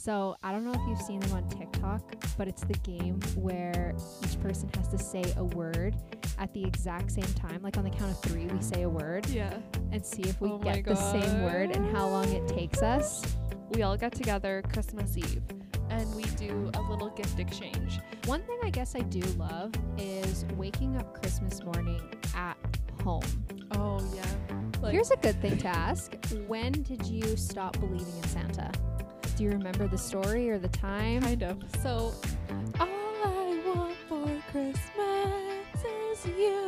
So I don't know if you've seen them on TikTok, but it's the game where each person has to say a word at the exact same time. Like on the count of three, we say a word Yeah. and see if we Oh get the same word and how long it takes us. We all get together Christmas Eve and we do a little gift exchange. One thing I guess I do love is waking up Christmas morning at home. Oh yeah. Like, Here's a good thing to ask. When did you stop believing in Santa? Do you remember the story or the time? kind of. So all I want for Christmas is you.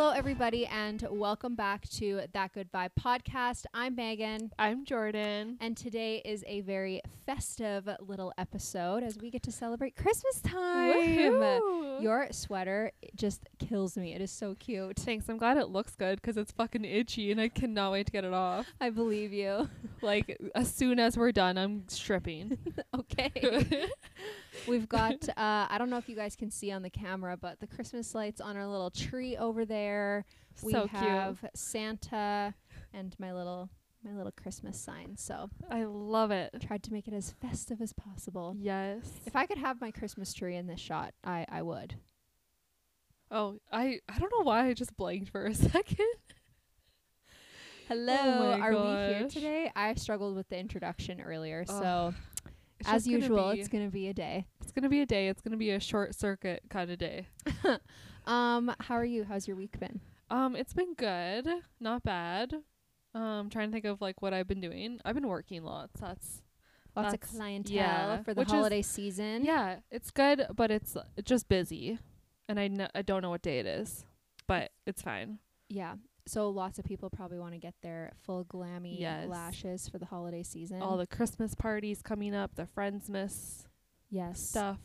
Hello, everybody, and welcome back to That Good Vibe podcast. I'm Megan, I'm Jordan. and today is a very festive little episode as we get to celebrate Christmas time. Woohoo. Your sweater just kills me. It is so cute. Thanks. I'm glad it looks good because it's fucking itchy and I cannot wait to get it off. I believe you. Like as soon as we're done, I'm stripping. okay. We've got uh I don't know if you guys can see on the camera, but the Christmas lights on our little tree over there. We so have Santa and my little my little Christmas sign. So. I love it. tried to make it as festive as possible. Yes. If I could have my Christmas tree in this shot, I I would. oh, I I don't know why I just blanked for a second. Hello, Oh are we here today? I struggled with the introduction earlier, so It's as usual, be- it's gonna be a day. it's gonna be a day. It's gonna be a short circuit kind of day. Um, how are you? How's your week been? Um, it's been good, not bad. Um, trying to think of like what I've been doing. I've been working lots. That's Lots of That's- clientele yeah, for the which is- holiday season. yeah, it's good, but it's uh, just busy, and I kn- I don't know what day it is, but it's fine. Yeah. So lots of people probably want to get their full glammy Yes. lashes for the holiday season. All the Christmas parties coming up, the Friendsmas yes stuff.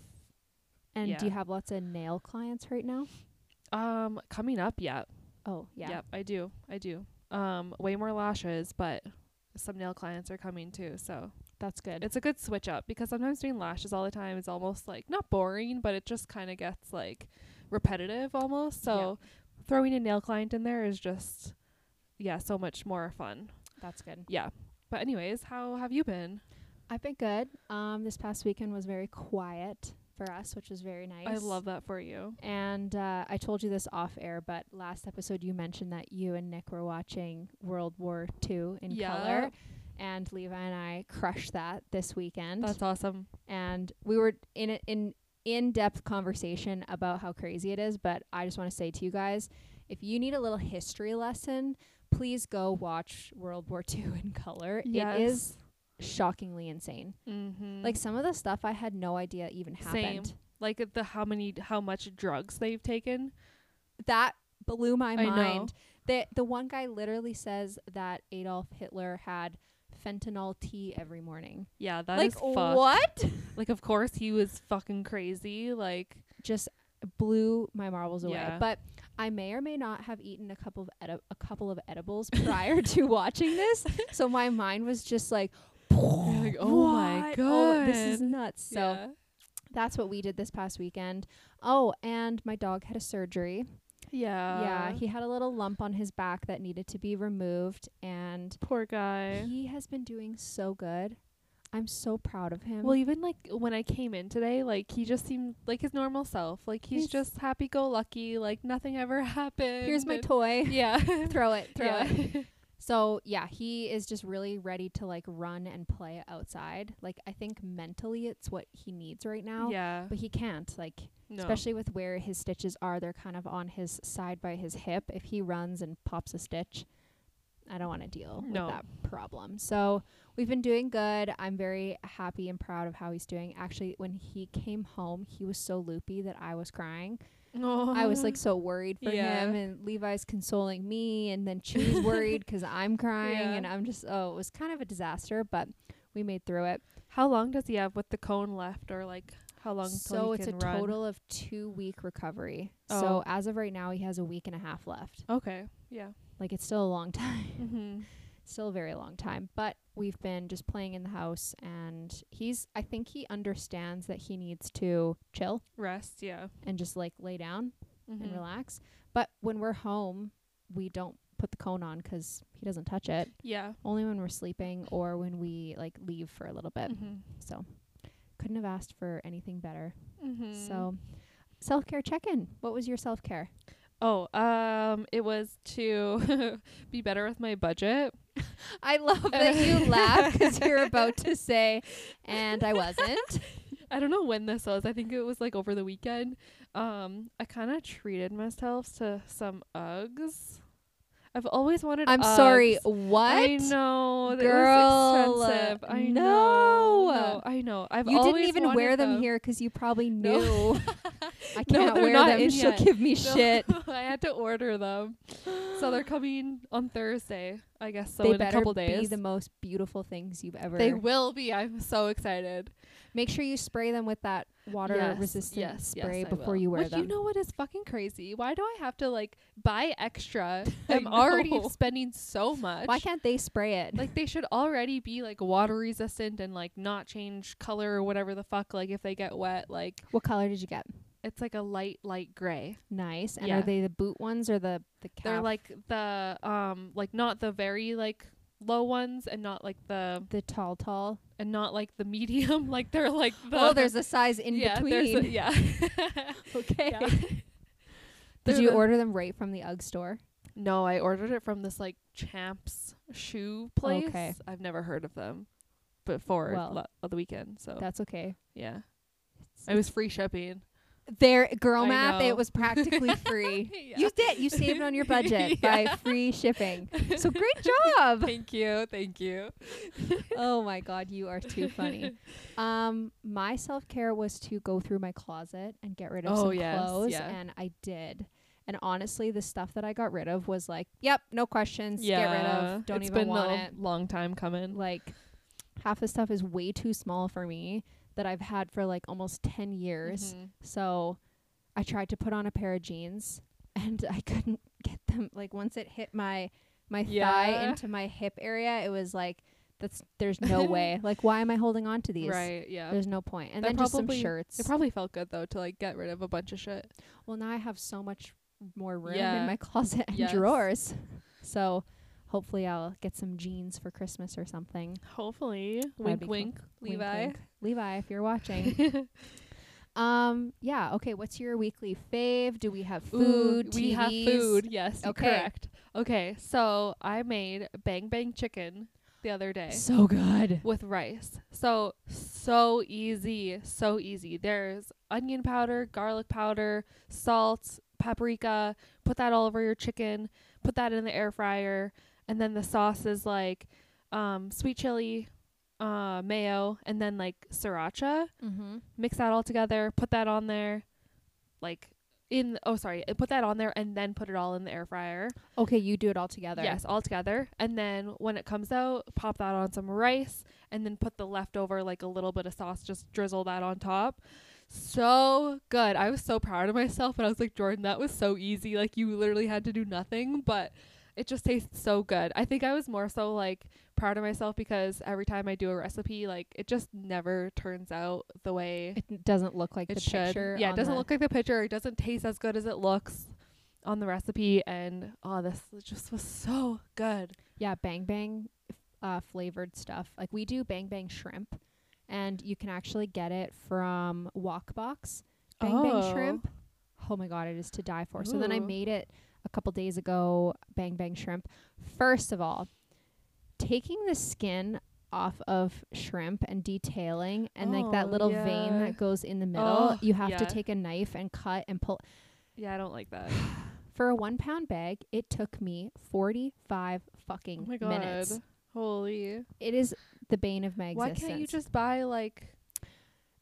And yeah. do you have lots of nail clients right now? Um, coming up yet. Oh yeah. Yep, I do. I do. Um, way more lashes, but some nail clients are coming too. So That's good. it's a good switch up because sometimes doing lashes all the time is almost like not boring, but it just kind of gets like repetitive almost. So throwing a nail client in there is just yeah, so much more fun. That's good. Yeah. But anyways, how have you been? I've been good. Um, this past weekend was very quiet for us, which was very nice. I love that for you. And uh, I told you this off air, but last episode you mentioned that you and Nick were watching World War II in Yeah. color, and Levi and I crushed that this weekend. That's awesome. and we were in a, in in depth conversation about how crazy it is. But I just want to say to you guys, if you need a little history lesson, please go watch World War II in color. It is shockingly insane. mm-hmm. Like some of the stuff I had no idea even happened. Same. like the how many how much drugs they've taken. That blew my I know. mind. The the one guy literally says that Adolf Hitler had fentanyl tea every morning. Yeah, that like is fucked. what? Like of course he was fucking crazy. Like just blew my marbles away. Yeah. But I may or may not have eaten a couple of edi- a couple of edibles prior to watching this, so my mind was just like, like, oh my god, Oh, this is nuts. So yeah. that's what we did this past weekend. Oh, and my dog had a surgery. Yeah. yeah, he had a little lump on his back that needed to be removed, and poor guy. he has been doing so good. I'm so proud of him. Well, even like when I came in today, like he just seemed like his normal self. Like he's He's- just happy go lucky. Like nothing ever happened. Here's my toy. Yeah. throw it, throw yeah. it. So yeah, he is just really ready to like run and play outside. Like I think mentally it's what he needs right now. yeah. But he can't. Like No. especially with where his stitches are, they're kind of on his side by his hip. If he runs and pops a stitch, I don't want to deal No. with that problem. So we've been doing good. I'm very happy and proud of how he's doing. Actually, when he came home, he was so loopy that I was crying. I was like so worried for Yeah. him, and Levi's consoling me, and then she's worried because I'm crying, Yeah. and I'm just oh, it was kind of a disaster, but we made through it. How long does he have with the cone left, or like how long? So it's a run? total of two week recovery. Oh. So as of right now, he has a week and a half left. Okay. Yeah. Like it's still a long time, Mm-hmm. Still a very long time. But we've been just playing in the house, and he's I think he understands that he needs to chill Rest. Yeah. and just like lay down. and Mhm. relax. But when we're home, we don't put the cone on 'cause he doesn't touch it. Yeah. Only when we're sleeping or when we like leave for a little bit. Mhm. So couldn't have asked for anything better. Mhm. So self care check in. What was your self care? Oh, um, it was to be better with my budget. I love that you laugh because you're about to say, and I wasn't. I don't know when this was. I think it was like over the weekend. Um, I kind of treated myself to some Uggs. I've always wanted. I'm sorry. Uggs. What? I know, Girl, expensive. I no. know, no, I know. I've you didn't even wear them, them here 'cause you probably No. I can't they're wear not them. in She'll yet. give me No, shit. I had to order them, so they're coming on Thursday. I guess so they in a couple be the most beautiful things you've ever. they will be. I'm so excited. Make sure you spray them with that water Yes, resistant yes, spray yes, before you wear Which them. You know what is fucking crazy? Why do I have to like buy extra? I'm already spending so much. Why can't they spray it? like they should already be like water resistant and like not change color or whatever the fuck like if they get wet like what color did you get? It's like a light light gray. Nice. And Yeah. are they the boot ones or the the calf? They're like the um like not the very like low ones and not like the the tall, tall. and not like the medium like they're like the oh, there's a size in yeah, there's between. a- yeah. okay. Yeah. Did They're you the- order them right from the UGG store? No, I ordered it from this like Champs shoe place. Okay. I've never heard of them before Well, lo- of the weekend. So That's okay. yeah, it was free shipping. There, girl I math. know. It was practically free. Yeah. You did. You saved on your budget Yeah. by free shipping. So great job. Thank you, thank you. oh my god, you are too funny. Um, my self care was to go through my closet and get rid of Oh, some yes, clothes, yeah. and I did. And honestly, the stuff that I got rid of was like, yep, no questions, Yeah, get rid of, don't it's even been want a it. long time coming. Like, half the stuff is way too small for me that I've had for like almost ten years. Mhm. So, I tried to put on a pair of jeans, and I couldn't get them. Like once it hit my my thigh into my hip area, it was like. That's there's no way. Like, why am I holding on to these? Right, yeah. There's no point. And That then just some shirts. It probably felt good though to like get rid of a bunch of shit. well, now I have so much more room Yeah. in my closet and Yes. drawers. So hopefully I'll get some jeans for Christmas or something. Hopefully, That'd wink, cool. wink, Wink, Levi. wink. Levi, if you're watching. um, yeah, okay. What's your weekly fave? Do we have food? Ooh, we have food. Yes, Okay. correct. Okay, so I made bang bang chicken the other day So good. with rice. So so easy, so easy. There's onion powder, garlic powder, salt, paprika. Put that all over your chicken. Put that in the air fryer, and then the sauce is like um, sweet chili, uh, mayo, and then like sriracha Mm-hmm. mix that all together, put that on there, like in oh sorry, put that on there and then put it all in the air fryer. Okay, you do it all together. Yes, all together. And then when it comes out, pop that on some rice and then put the leftover like a little bit of sauce, just drizzle that on top. So good. I was so proud of myself and I was like, Jordan, that was so easy. Like you literally had to do nothing, but it just tastes so good. I think I was more so like proud of myself because every time I do a recipe, like it just never turns out the way It doesn't look like it the should. picture. Yeah, it doesn't the- look like the picture. It doesn't taste as good as it looks on the recipe. And oh, this just was so good. Yeah, Bang Bang uh, flavored stuff. Like we do Bang Bang shrimp, and you can actually get it from Wok Box. Bang Bang Oh. shrimp. Oh my god, it is to die for. So then I made it a couple days ago. Bang Bang shrimp. First of all, taking the skin off of shrimp and detailing and like that Oh, little vein that goes in the middle, Oh, you have to take a knife and cut and pull. Yeah, I don't like that. For a one pound bag, it took me 45 fucking Oh my god. minutes. Holy. It is the bane of my existence. Why can't you just buy like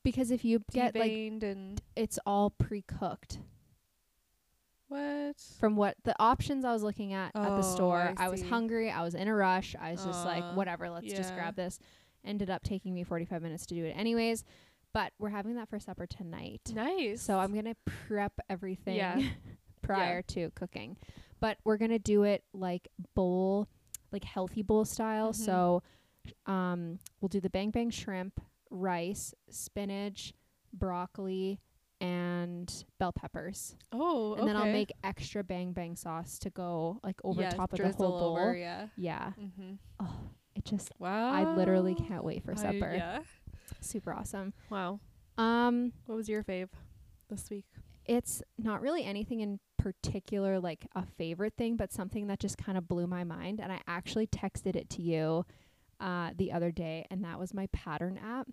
because if you get like and it's all pre-cooked. What? From what the options I was looking at at the Oh, store, I I, was see. hungry, I was in a rush, I was just like whatever, let's just yeah. grab this. Ended up taking me 45 minutes to do it anyways, but we're having that for supper tonight. Nice. So I'm going to prep everything Yeah. prior to cooking. But we're going to do it like bowl, like healthy bowl style. Mhm. So um we'll do the bang bang shrimp, rice, spinach, broccoli, and bell peppers. Oh, okay. And then I'll make extra bang bang sauce to go like over Yes, top of the whole bowl. over, yeah. Yeah. Mm-hmm. Oh, it just Wow. I literally can't wait for I- supper. yeah. Super awesome. Wow. Um What was your fave this week? it's not really anything in particular like a favorite thing, but something that just kind of blew my mind and I actually texted it to you uh the other day and that was my pattern app.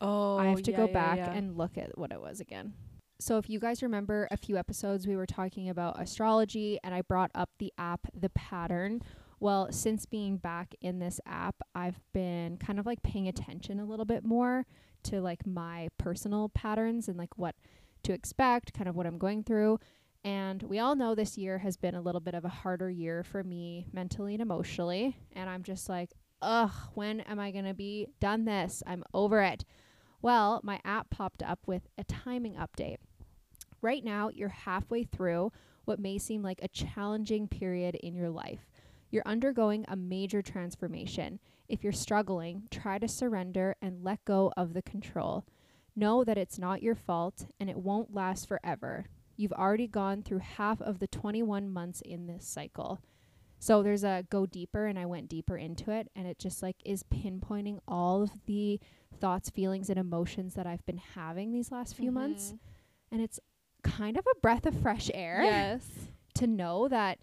Oh, I have to go back and look at what it was again. So if you guys remember a few episodes we were talking about astrology and I brought up the app The Pattern. Well, since being back in this app, I've been kind of like paying attention a little bit more to like my personal patterns and like what to expect, kind of what I'm going through. And we all know this year has been a little bit of a harder year for me mentally and emotionally. And I'm just like, ugh, when am I going to be done this? I'm over it. Well, my app popped up with a timing update. Right now, you're halfway through what may seem like a challenging period in your life. You're undergoing a major transformation. If you're struggling, try to surrender and let go of the control. Know that it's not your fault and it won't last forever. You've already gone through half of the 21 months in this cycle. So there's a go deeper, and I went deeper into it, and it just like is pinpointing all of the thoughts, feelings, and emotions that I've been having these last few months. Mhm. And it's kind of a breath of fresh air Yes. to know that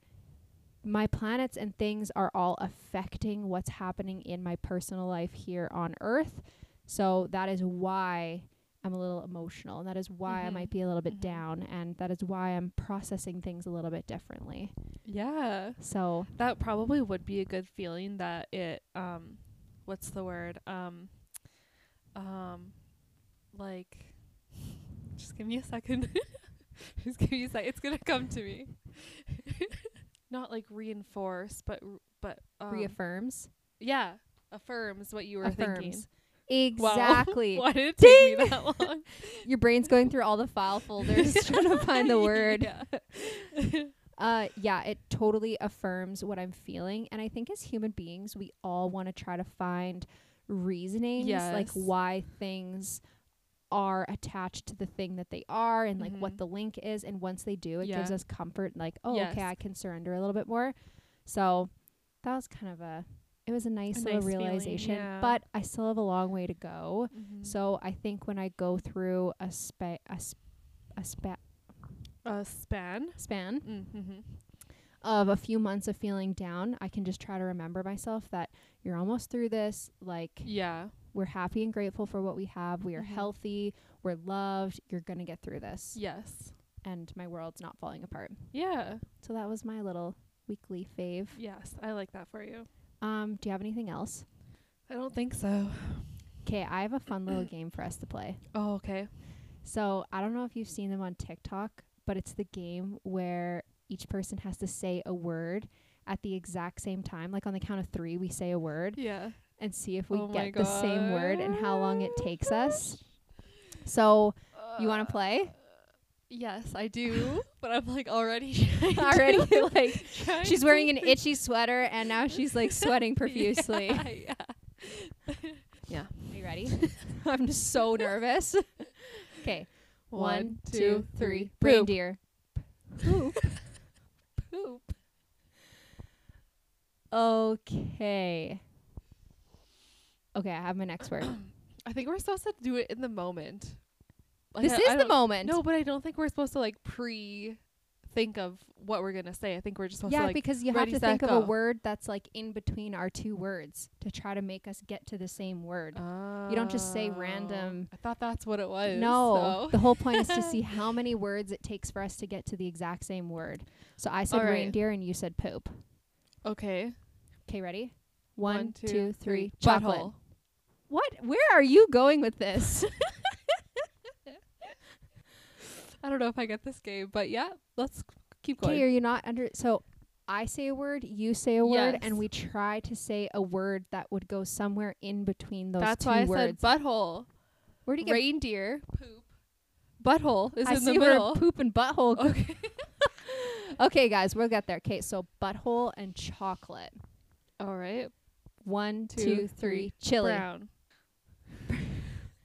my planets and things are all affecting what's happening in my personal life here on earth. So that is why I'm a little emotional. And that is why I Mhm. might be a little bit Mhm. down. And that is why I'm processing things a little bit differently. Yeah. So, That probably would be a good feeling that it um what's the word? Um um like just give me a second. just give me a sec. It's gonna come to me. Not like reinforce, but but um, reaffirms. Yeah, affirms what you were thinking. affirms. Exactly. Why did it take me that long? Your brain's going through all the file folders trying to find the word. Yeah. Uh yeah, it totally affirms what I'm feeling and I think as human beings we all want to try to find reasonings like why things are attached to the thing that they are and like what Mhm. the link is and once they do it gives us comfort like oh Yes. okay I can surrender a little bit more. So that was kind of a it was a nice A little nice feeling, realization, yeah. but I still have a long way to go. Mhm. So I think when I go through a spa a, sp- a spa- a span. span Mm-hmm. of a few months of feeling down, I can just try to remember myself that you're almost through this. Like Yeah. we're happy and grateful for what we have. We are Mhm. healthy. We're loved. You're gonna get through this, Yes. and my world's not falling apart. Yeah. So that was my little weekly fave. Yes. I like that for you. Um, do you have anything else? I don't think so. 'Kay, I have a fun little game for us to play. Oh, okay. So I don't know if you've seen them on TikTok, but it's the game where each person has to say a word at the exact same time. Like on the count of three, we say a word Yeah. and see if we Oh get the same word and how long it takes us. So you want to uh, play? Yes, I do. but I'm like already Already, like she's wearing an itchy sweater and now she's like sweating profusely. Yeah, yeah. Yeah. Are you ready? I'm just so nervous. Okay. One, two, three. Poop. Reindeer. Poop. Poop. Okay. Okay, I have my next word. I think we're supposed to do it in the moment. Like, this I- is I the moment. No, but I don't think we're supposed to like pre think of what we're gonna say. I think we're just supposed yeah, to like because you have to think of a word that's like in between our two words to try to make us get to the same word. You don't just say Oh. random- I thought that's what it was. No, so. the whole point is to see how many words it takes for us to get to the exact same word. So I said right. reindeer and you said poop. Okay. Okay, ready? One, One, two, two, three. three. Chocolate. Butthole. What? Where are you going with this? I don't know if I get this game, but yeah, let's keep Okay, going. are you not under? So I say a word, you say a word, Yes. and we try to say a word that would go somewhere in between those That's two why I words. said butthole. Where do you get? Reindeer. Poop. Butthole is I in the middle. poop and butthole. Okay. okay, guys, we'll get there. Okay, so butthole and chocolate. All right. One, Two, two, three. three. Chili. Brown.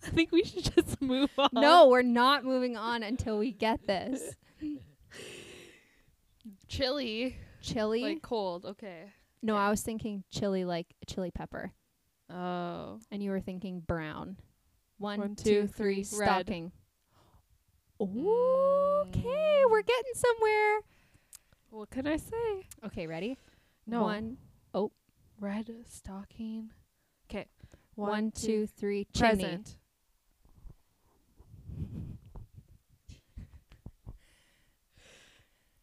I think we should just move on. No, we're not moving on until we get this. chili, Chili? like cold. Okay. no, I was thinking chili like chili pepper. Oh. And you were thinking brown. One, One, two, two, three, red. stocking. Okay, mm. we're getting somewhere. What can I say? Okay, ready? No. One, Oh. red stocking. Okay. one, two, three, chimney. Present.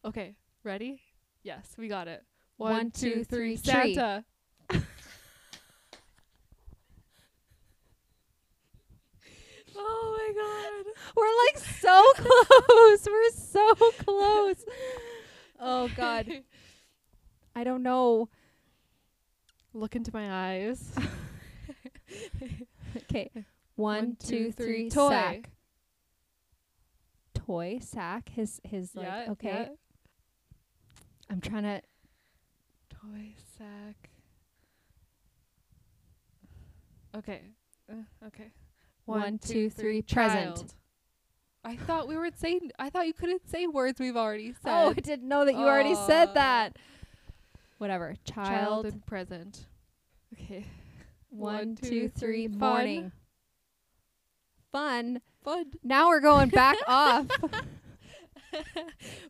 Okay, ready? Yes, we got it. One, two, three, tree. Santa. oh my god. We're like so close. We're so close. Oh god. I don't know. Look into my eyes. Okay. One, two, three, Toy. sack. Toy, sack. His his like okay. yeah. I'm trying to Toy sack. Okay. Uh, okay. One, two, three, present. Child. I thought we were saying. I thought you couldn't say words we've already said. Oh, I didn't know that you already said Uh, that. Whatever. child, Child. and present. Okay. One, two, two, three, three, fun. morning. Fun. Fun. Now we're going back off.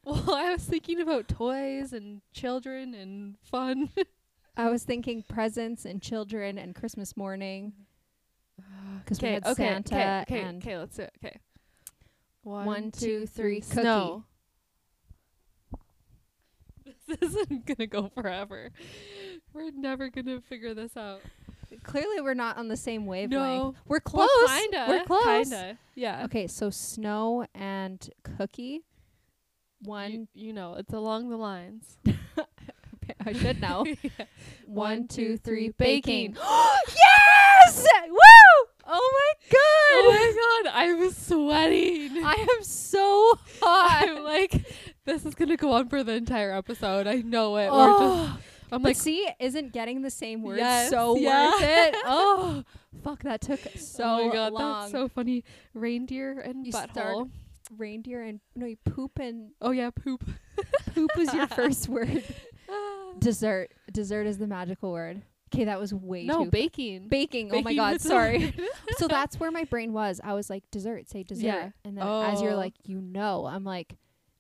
well, I was thinking about toys and children and fun. I was thinking presents and children and Christmas morning. Uh, 'Cause we okay, had okay, Santa okay, okay, and- okay, let's do it. Okay. One, two, three, cookie. Snow. This isn't gonna go forever. We're never gonna figure this out. Clearly, we're not on the same wavelength. No. We're close. Well, kinda. We're close. Kinda. Yeah. Okay, so snow and cookie. One. You, you know, it's along the lines. I should know. Yeah. One, two, three, baking. yes! Woo! Oh my god! Oh my god, I'm sweating. I am so hot. I'm like, this is gonna go on for the entire episode. I know it. We're oh. just, I'm but like, see, isn't getting the same words Yes, so yeah. worth it? Oh, fuck! That took so oh my god, long. that's so funny. Reindeer and You butthole. Reindeer and no, you poop and oh yeah, poop. poop was your first word. Dessert. Dessert is the magical word. Okay, that was way no too baking. baking. Oh my god, sorry. so that's where my brain was. I was like, dessert, say dessert. Yeah. And then as you're Oh. like, you know, I'm like,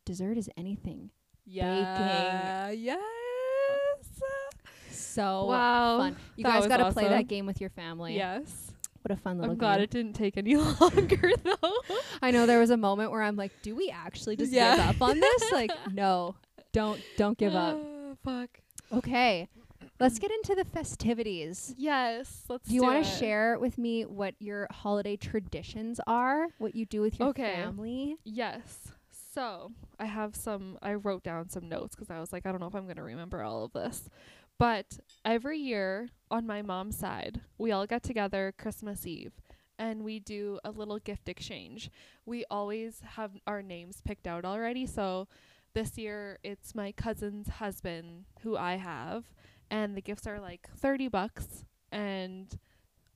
dessert is anything. yeah. Yes. So wow. fun. You that guys got to play that game with your family. Yes. What a fun little game. I'm glad game. it didn't take any longer though. I know there was a moment where I'm like, do we actually just Yeah. give up on this? Like, no. Don't don't give up. Ah, fuck. Okay. Let's get into the festivities. Yes. Let's Do you want to share with me what your holiday traditions are? What you do with your Okay. family? Yes. So I have some, I wrote down some notes because I was like, I don't know if I'm going to remember all of this. But every year on my mom's side, we all get together Christmas Eve and we do a little gift exchange. We always have our names picked out already. So this year it's my cousin's husband who I have, and the gifts are like 30 bucks. And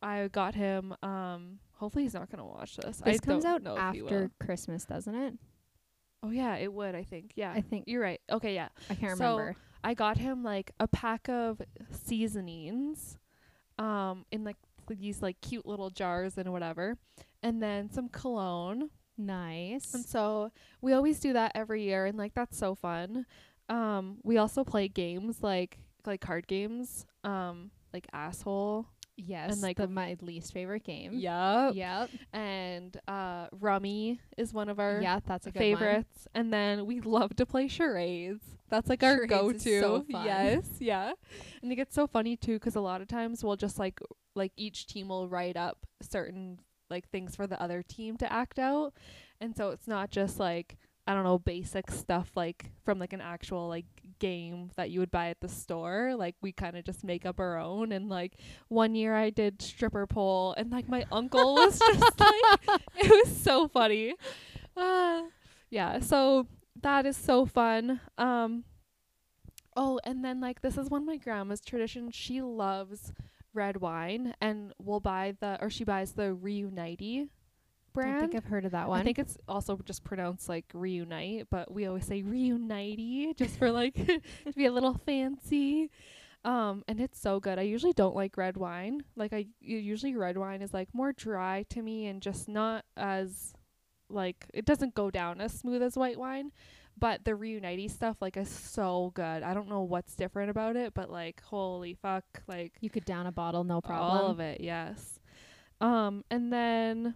I got him, um, hopefully he's not going to watch this. I This comes out know if he will. after Christmas, doesn't it? Oh yeah, it would. I think. Yeah, I think you're right. Okay, yeah. I can't So, remember. I got him like a pack of seasonings, um, in like these like cute little jars and whatever, and then some cologne. Nice. And so we always do that every year, and like that's so fun. Um, we also play games like like card games, um, like asshole. Yes, and like- the, my least favorite game. Yep. Yep. And uh, rummy is one of our Yeah, that's a favorites. And then we love to play charades. That's like our Charades go is to. so. Yes, yeah. And it gets so funny too because a lot of times we'll just like like each team will write up certain like things for the other team to act out. And so it's not just like I don't know basic stuff like from like an actual like game that you would buy at the store. Like we kind of just make up our own and like one year I did stripper pole and like my uncle was just like it was so funny. Uh, yeah, so that is so fun. Um oh, and then like this is one of my grandma's traditions. She loves red wine and we'll buy the or she buys the Riunite I think I've heard of that one. I think it's also just pronounced like reunite, but we always say reunite just for like to be a little fancy. Um, and it's so good. I usually don't like red wine. Like I usually red wine is like more dry to me and just not as like it doesn't go down as smooth as white wine. But the Riunite stuff like is so good. I don't know what's different about it, but like holy fuck, like you could down a bottle, no problem. all of it, yes. Um, and then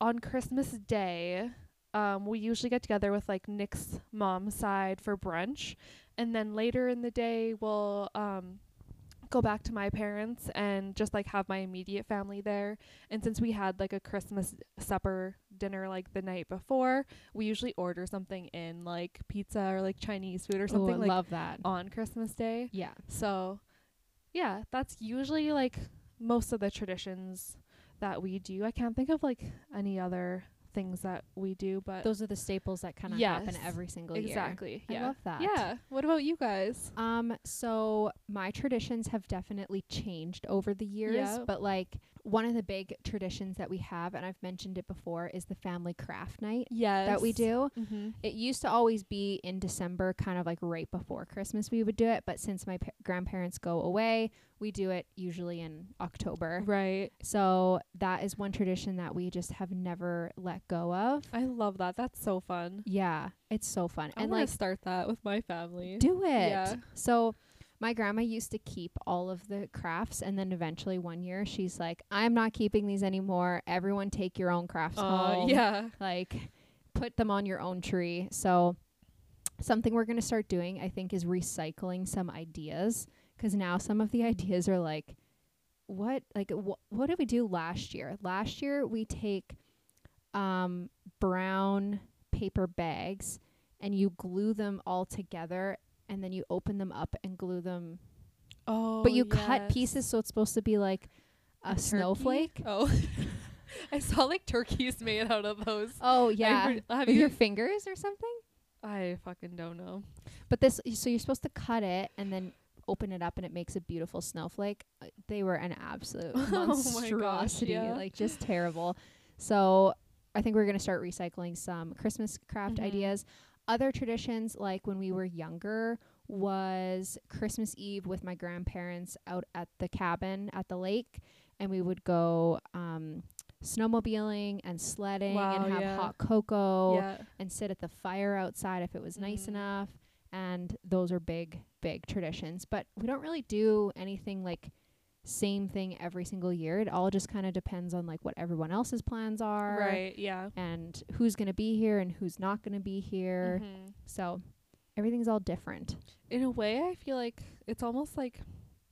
on Christmas Day, um, we usually get together with like Nick's mom's side for brunch, and then later in the day we'll um go back to my parents and just like have my immediate family there. And since we had like a Christmas supper dinner like the night before, we usually order something in like pizza or like Chinese food or Ooh, something I like love that. on Christmas Day. Yeah. So, yeah, that's usually like most of the traditions that we do. I can't think of like any other things that we do, but Those are the staples that kind of happen every single year. exactly. Yeah. I love that. Yeah. What about you guys? Um, so my traditions have definitely changed over the years, Yeah. but like one of the big traditions that we have, and I've mentioned it before, is the family craft night Yes. that we do. Mm-hmm. It used to always be in December, kind of like right before Christmas, we would do it. But since my pa- grandparents go away, we do it usually in October. Right. So that is one tradition that we just have never let go of. I love that. That's so fun. Yeah, it's so fun. I and like start that with my family. do it. Yeah. So my grandma used to keep all of the crafts and then eventually one year she's like, I'm not keeping these anymore. Everyone take your own crafts Uh, home. yeah. Like put them on your own tree. So something we're going to start doing I think is recycling some ideas cuz now some of the ideas are like what like wh- what did we do last year? Last year we take um brown paper bags and you glue them all together and then you open them up and glue them Oh. but you cut pieces so it's supposed to be like a, turkey? snowflake. Oh. I saw like turkeys made out of those. Oh yeah. heard- have With you- your fingers or something? I fucking don't know. But this so you're supposed to cut it and then open it up and it makes a beautiful snowflake. Uh, They were an absolute Oh gosh, monstrosity, yeah. like just terrible. So I think we're going to start recycling some Christmas craft Mhm. ideas. Other traditions like when we were younger was Christmas Eve with my grandparents out at the cabin at the lake and we would go um snowmobiling and sledding Wow, and have yeah. hot cocoa Yeah. and sit at the fire outside if it was nice Mm. enough. And those are big, big traditions. But we don't really do anything like same thing every single year. It all just kind of depends on like what everyone else's plans are Right. Yeah. and who's going to be here and who's not going to be here. Mhm. So everything's all different. in a way i feel like it's almost like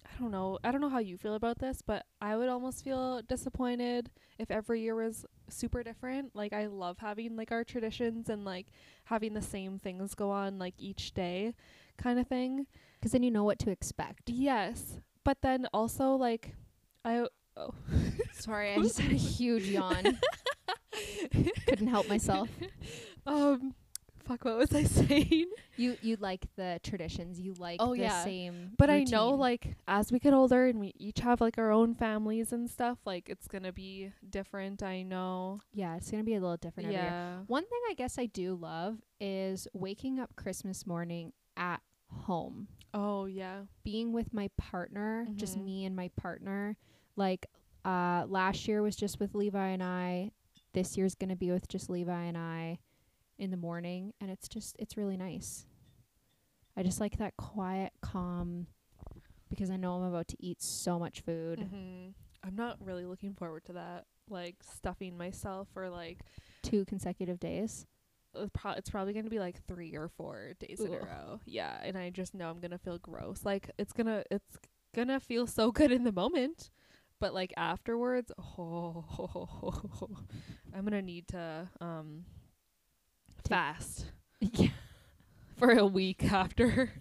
i don't know i don't know how you feel about this but i would almost feel disappointed if every year was super different like i love having like our traditions and like having the same things go on like each day kind of thing 'Cause then you know what to expect. yes but then also like i oh Sorry, I just had a huge yawn. Couldn't help myself. um fuck what was i saying You you like the traditions. You like Oh, the yeah. same But I know like as we get older and we each have like our own families and stuff, like it's gonna be different. I know. Yeah, it's going to be a little different every year. Yeah. One thing I guess I do love is waking up Christmas morning at home, Oh yeah. being with my partner, just Mhm. me and my partner. Like uh last year was just with Levi and I. This year's going to be with just Levi and I in the morning and it's just it's really nice. I just like that quiet calm because I know I'm about to eat so much food. hmm I'm not really looking forward to that. Like stuffing myself for like Two consecutive days. It's probably gonna be like three or four days in a row. Yeah, and I just know I'm gonna feel gross. Like it's gonna it's gonna feel so good in the moment, but like afterwards, oh, I'm gonna need to um fast yeah. for a week after.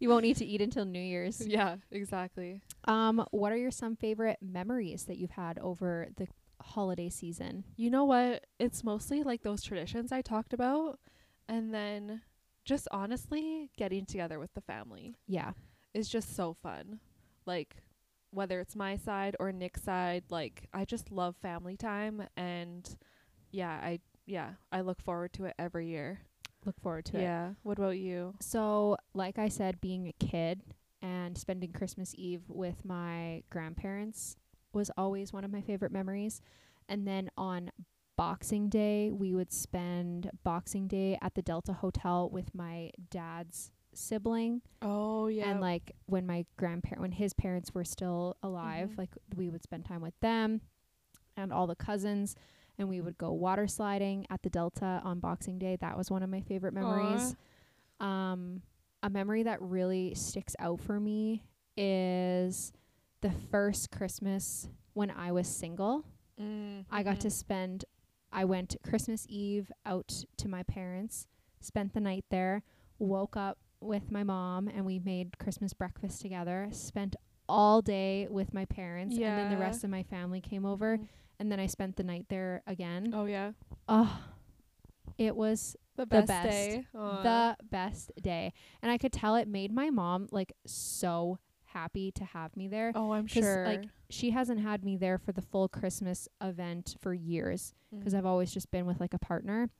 You won't need to eat until New Year's. yeah, exactly. Um, what are your some favorite memories that you've had over the holiday season? You know what? It's mostly like those traditions I talked about, and then just honestly getting together with the family Yeah. is just so fun. Like whether it's my side or Nick's side, like I just love family time and yeah, I yeah, I look forward to it every year. Look forward to it. Yeah. What about you? So, like I said, being a kid and spending Christmas Eve with my grandparents was always one of my favorite memories. And then on Boxing Day, we would spend Boxing Day at the Delta Hotel with my dad's sibling. Oh yeah. And like when my grandparent, when his parents were still alive, Mhm. like we would spend time with them and all the cousins. And we would go water sliding at the Delta on Boxing Day. That was one of my favorite memories. Um, a memory that really sticks out for me is the first Christmas when I was single. Mm, I got to mhm. spend, I went Christmas Eve out to my parents, spent the night there, woke up with my mom, and we made Christmas breakfast together, spent all day with my parents, and then the rest of my family came over, Mhm. and then I spent the night there again. Oh yeah. Oh, it was The The best, best. day. Aw. the best day. And I could tell it made my mom like so happy to have me there. Oh, I'm sure. like, She hasn't had me there for the full Christmas event for years because Mm. I've always just been with like a partner.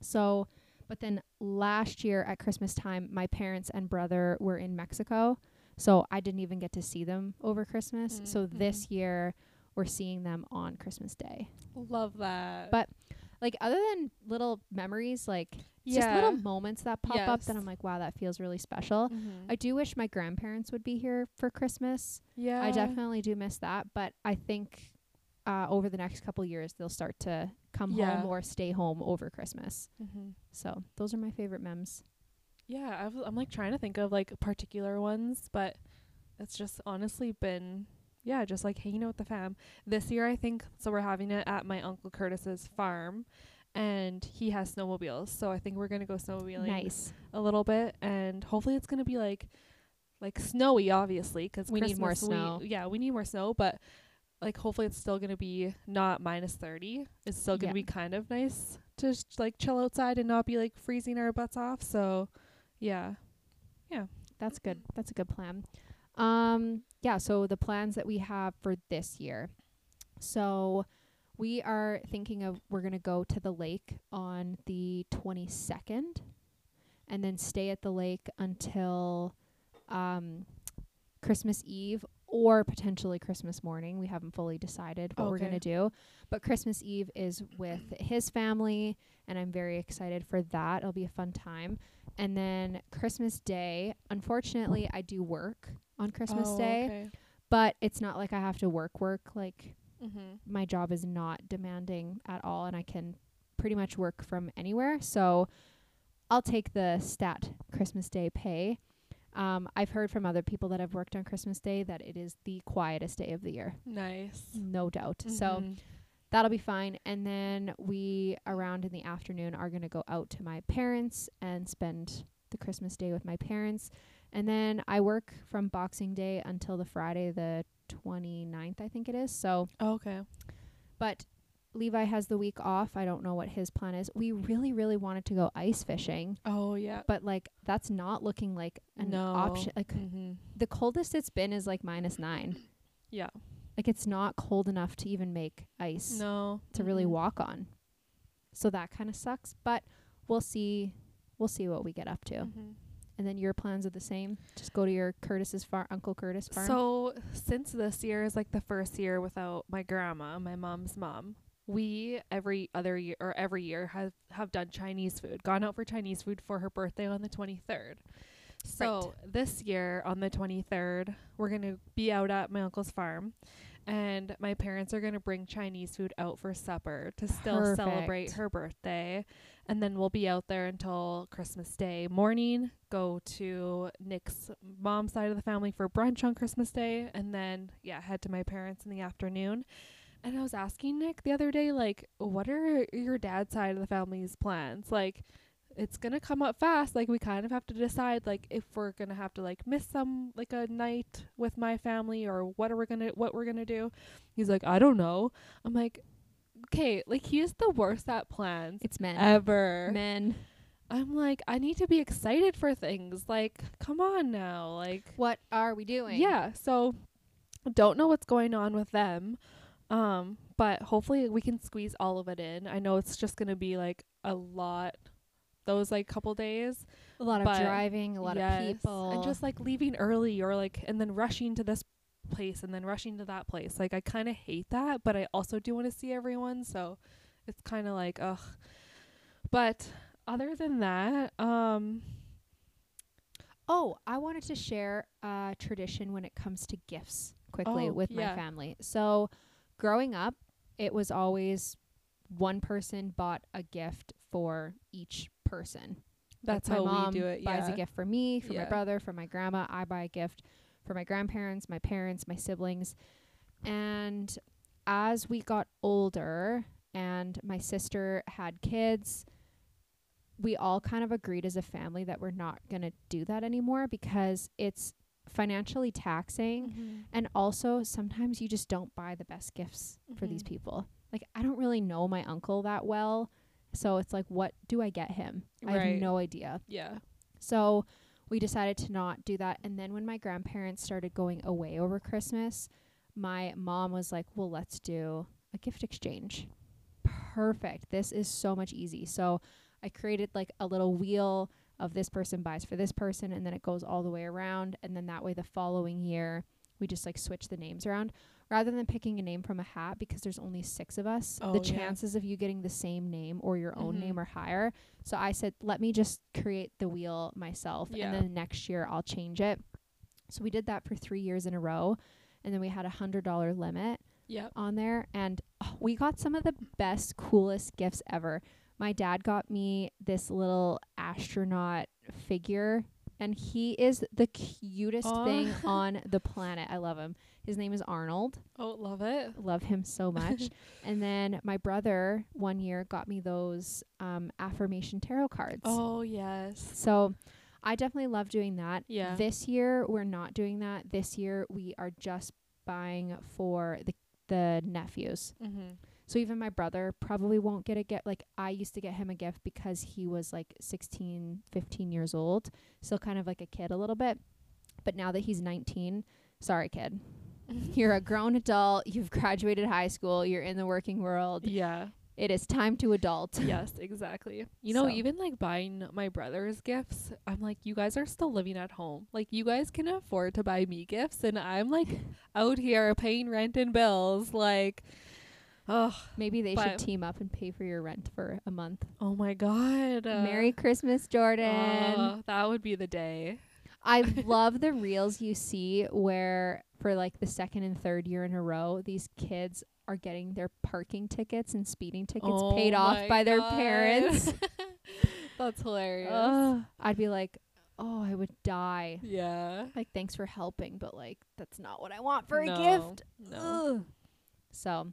So, but then last year at Christmas time, my parents and brother were in Mexico. So I didn't even get to see them over Christmas. Mm, So this year we're seeing them on Christmas Day. love that. But like other than little memories, like yeah. just little moments that pop up that I'm like, wow, that feels really special. Mhm. I do wish my grandparents would be here for Christmas. yeah. I definitely do miss that, but I think uh, over the next couple years they'll start to come Yeah. home or stay home over Christmas. Mhm. So those are my favorite memes. Yeah, I was, I'm like trying to think of like particular ones, but it's just honestly been yeah, just like hanging out with the fam. This year I think so we're having it at my uncle Curtis's farm and he has snowmobiles. So I think we're going to go snowmobiling Nice. a little bit and hopefully it's going to be like like snowy obviously cuz We need more snow. yeah, we need more snow, but like hopefully it's still going to be not minus 30. It's still going to Yeah. be kind of nice to just, like chill outside and not be like freezing our butts off. So yeah, yeah. That's good. That's a good plan. Um yeah, so the plans that we have for this year. So we are thinking of we're going to go to the lake on the 22nd and then stay at the lake until um Christmas Eve or potentially Christmas morning. We haven't fully decided what we're going to do. But Christmas Eve is with his family and I'm very excited for that. It'll be a fun time. And then Christmas Day, unfortunately, I do work on Christmas Oh, Day, Okay. but it's not like I have to work work like Mm-hmm. my job is not demanding at all and I can pretty much work from anywhere. So I'll take the stat Christmas Day pay. Um, I've heard from other people that have worked on Christmas Day that it is the quietest day of the year, Nice. no doubt. So Mhm. that'll be fine. And then we around in the afternoon are going to go out to my parents and spend the Christmas day with my parents. And then I work from Boxing Day until the Friday the 29th, I think it is. So, okay. but Levi has the week off. I don't know what his plan is. We really really wanted to go ice fishing, Oh yeah. but like that's not looking like an no option. Like mm-hmm. the coldest it's been is like minus 9. Yeah. Like it's not cold enough to even make ice. No. to really Mhm. walk on. So that kind of sucks, but we'll see we'll see what we get up to. Mhm. And then your plans are the same. Just go to your Curtis's farm, Uncle Curtis farm. So since this year is like the first year without my grandma, my mom's mom, we every other year or every year have have done Chinese food, gone out for Chinese food for her birthday on the 23rd. So this year on the 23rd, we're going to be out at my uncle's farm and my parents are going to bring Chinese food out for supper to still celebrate her birthday. And then we'll be out there until Christmas Day morning, go to Nick's mom's side of the family for brunch on Christmas Day, and then, yeah, head to my parents in the afternoon. And I was asking Nick the other day, like, what are your dad's side of the family's plans? Like, it's gonna come up fast. Like, we kind of have to decide, like, if we're gonna have to like miss some like a night with my family, or what are we gonna what we're gonna do. He's like, I don't know. I'm like, okay, like he is the worst at plans it's men. ever. men. I'm like, I need to be excited for things. Like, come on now. Like, What are we doing? yeah. So Don't know what's going on with them. Um, but hopefully we can squeeze all of it in. I know it's just gonna be like a lot those like couple days. A lot of driving, a lot Yes. of people. And just like leaving early or like and then rushing to this place and then rushing to that place. Like I kinda hate that, but I also do want to see everyone, so it's kinda like ugh. But other than that, um Oh, I wanted to share a tradition when it comes to gifts quickly Oh, with my family. So, growing up, it was always one person bought a gift for each person. That's my how mom we do it. Yeah. buys a gift for me, for my brother, for my grandma. I buy a gift for my grandparents, my parents, my siblings. And as we got older and my sister had kids, we all kind of agreed as a family that we're not going to do that anymore because it's financially taxing. Mhm. And also, sometimes you just don't buy the best gifts for these Mhm. people. Like, I don't really know my uncle that well. So it's like, what do I get him? I have no idea. Yeah. So we decided to not do that. And then when my grandparents started going away over Christmas, my mom was like, well, let's do a gift exchange. Perfect. This is so much easy. So I created like a little wheel of this person buys for this person and then it goes all the way around and then that way the following year we just like switch the names around rather than picking a name from a hat because there's only 6 of us Oh, the yeah. chances of you getting the same name or your own Mhm. name are higher so I said let me just create the wheel myself Yeah. and then next year I'll change it so we did that for 3 years in a row and then we had a $100 limit Yep. on there and oh, we got some of the best coolest gifts ever my dad got me this little astronaut figure and he is the cutest thing on the planet i love him his name is arnold Oh, love it. love him so much and then my brother one year got me those um, affirmation tarot cards Oh, yes. so i definitely love doing that Yeah. this year we're not doing that this year we are just buying for the the nephews Mhm. so even my brother probably won't get a gift. Like I used to get him a gift because he was like 16, 15 years old, still kind of like a kid a little bit. But now that he's 19, sorry kid. You're a grown adult, you've graduated high school, you're in the working world. Yeah. It is time to adult. yes, exactly. You know, So- even like buying my brother's gifts, I'm like, you guys are still living at home. Like, you guys can afford to buy me gifts, and I'm like out here paying rent and bills. Like, oh, Maybe they should team up and pay for your rent for a month. oh my God. uh, Merry Christmas, Jordan. uh, that would be the day. I love the reels you see where for like the second and third year in a row, these kids are getting their parking tickets and speeding tickets Oh paid off by their parents. That's hilarious. Ugh. I'd be like, oh, I would die. yeah. Like, thanks for helping, but like, that's not what I want for No, a gift. No. Ugh. So,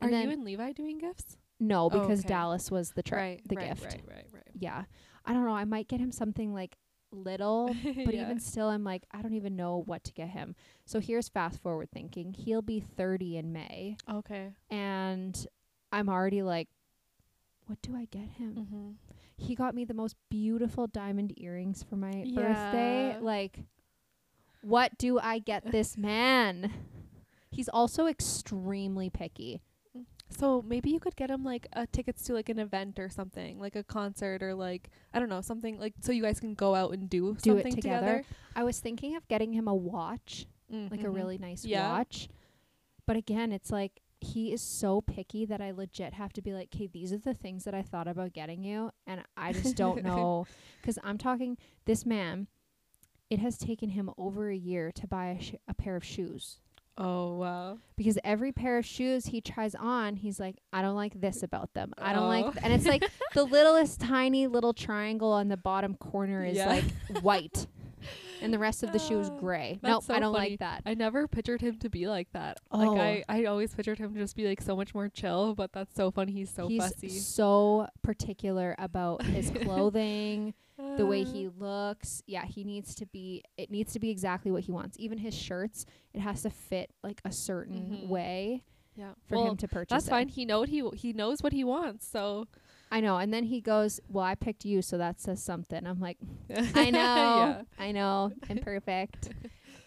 Are then you and Levi doing gifts? no, oh, because okay. Dallas was the tri- right. the right, gift. Right. Right. Right. Yeah, I don't know. I might get him something like little, but Yeah. even still, I'm like, I don't even know what to get him. So here's fast forward thinking. He'll be 30 in May, Okay. and I'm already like, what do I get him? Mm-hmm. He got me the most beautiful diamond earrings for my birthday. Like, what do I get this man? He's also extremely picky. So maybe you could get him like uh, tickets to like an event or something, like a concert or like I don't know something like so you guys can go out and do, Do it something together. I was thinking of getting him a watch, Mm, like a mhm. really nice Yeah. watch. But again, it's like he is so picky that I legit have to be like, "Okay, these are the things that I thought about getting you," and I just don't know because I'm talking this man. It has taken him over a year to buy a, sh- a pair of shoes Oh wow. because every pair of shoes he tries on, he's like, "I don't like this about them. I don't like," Oh. th-" and it's like oh. the littlest tiny little triangle on the bottom corner is Yeah. like white, and the rest of the shoe is gray. that's Nope, so I don't funny. like that. I never pictured him to be like that. Oh. Like I, I always pictured him to just be like so much more chill, but that's so funny. He's so he's fussy. so particular about his clothing, the way he looks. Yeah, he needs to be. It needs to be exactly what he wants. Even his shirts, it has to fit like a certain Mhm. way yeah. for well, him to purchase. that's it. fine. He know what he he knows what he wants. So I know. And then he goes, "Well, I picked you, so that says something." I'm like, I know, yeah. I know, I'm perfect.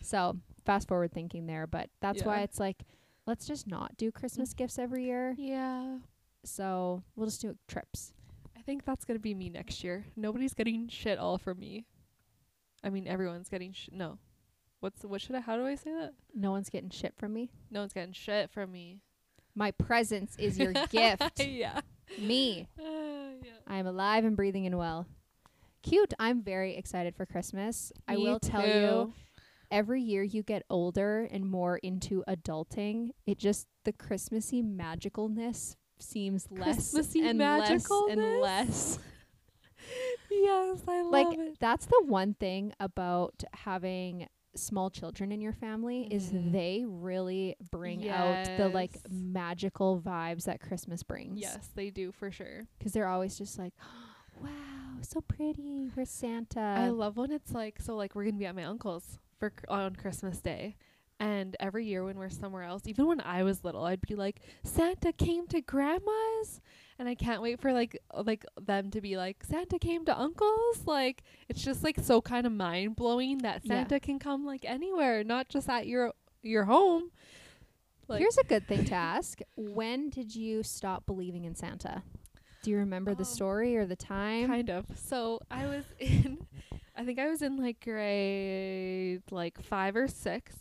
So fast forward thinking there, but that's why it's like let's just not do Christmas gifts every year. Yeah. So we'll just do trips. I think that's gonna be me next year. Nobody's getting shit all from me. I mean, everyone's getting sh- no. What's what should I? How do I say that? No one's getting shit from me. No one's getting shit from me. My presence is your gift. yeah. Me. Uh, yeah. I am alive and breathing and well. Cute. I'm very excited for Christmas. I Me will tell you, every year you get older and more into adulting, it just the Christmassy magicalness seems less Christmassy and less and magicalness? less. Yes, I love it. like it. that's the one thing about having small children in your family is Mhm. they really bring out the like magical vibes that Christmas brings. Yes, they do for sure. because they're always just like, "Wow, so pretty. We're Santa." I love when it's like so like we're gonna be at my uncle's for on Christmas Day, and every year when we're somewhere else, even when I was little, I'd be like Santa came to grandma's, and I can't wait for like uh, like them to be like Santa came to uncle's. Like it's just like so kind of mind blowing that Yeah. Santa can come like anywhere, not just at your your home. Like, Here's a good thing to ask: When did you stop believing in Santa? Do you remember the Um, story or the time? Kind of. So I was in, I think I was in like grade like five or six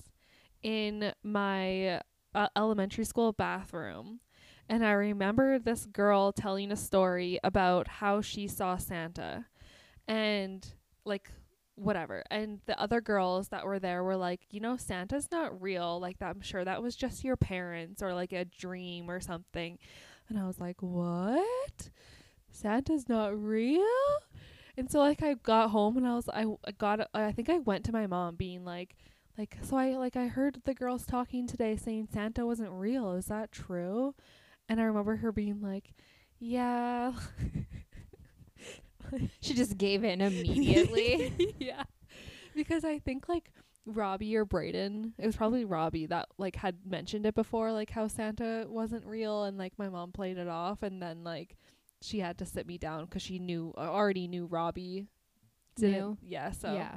in my uh, elementary school bathroom. And I remember this girl telling a story about how she saw Santa and like whatever. And the other girls that were there were like, you know, Santa's not real. Like I'm sure that was just your parents or like a dream or something. And I was like, "What? Santa's not real?" And so like I got home and I was I got I think I went to my mom being like like so I like I heard the girls talking today saying Santa wasn't real. Is that true? And I remember her being like, "Yeah." She just gave in immediately. yeah. Because I think like Robbie or Brayden, it was probably Robbie that like had mentioned it before, like how Santa wasn't real and like my mom played it off and then like she had to sit me down 'cause she knew uh, already knew Robbie didn't yeah so yeah.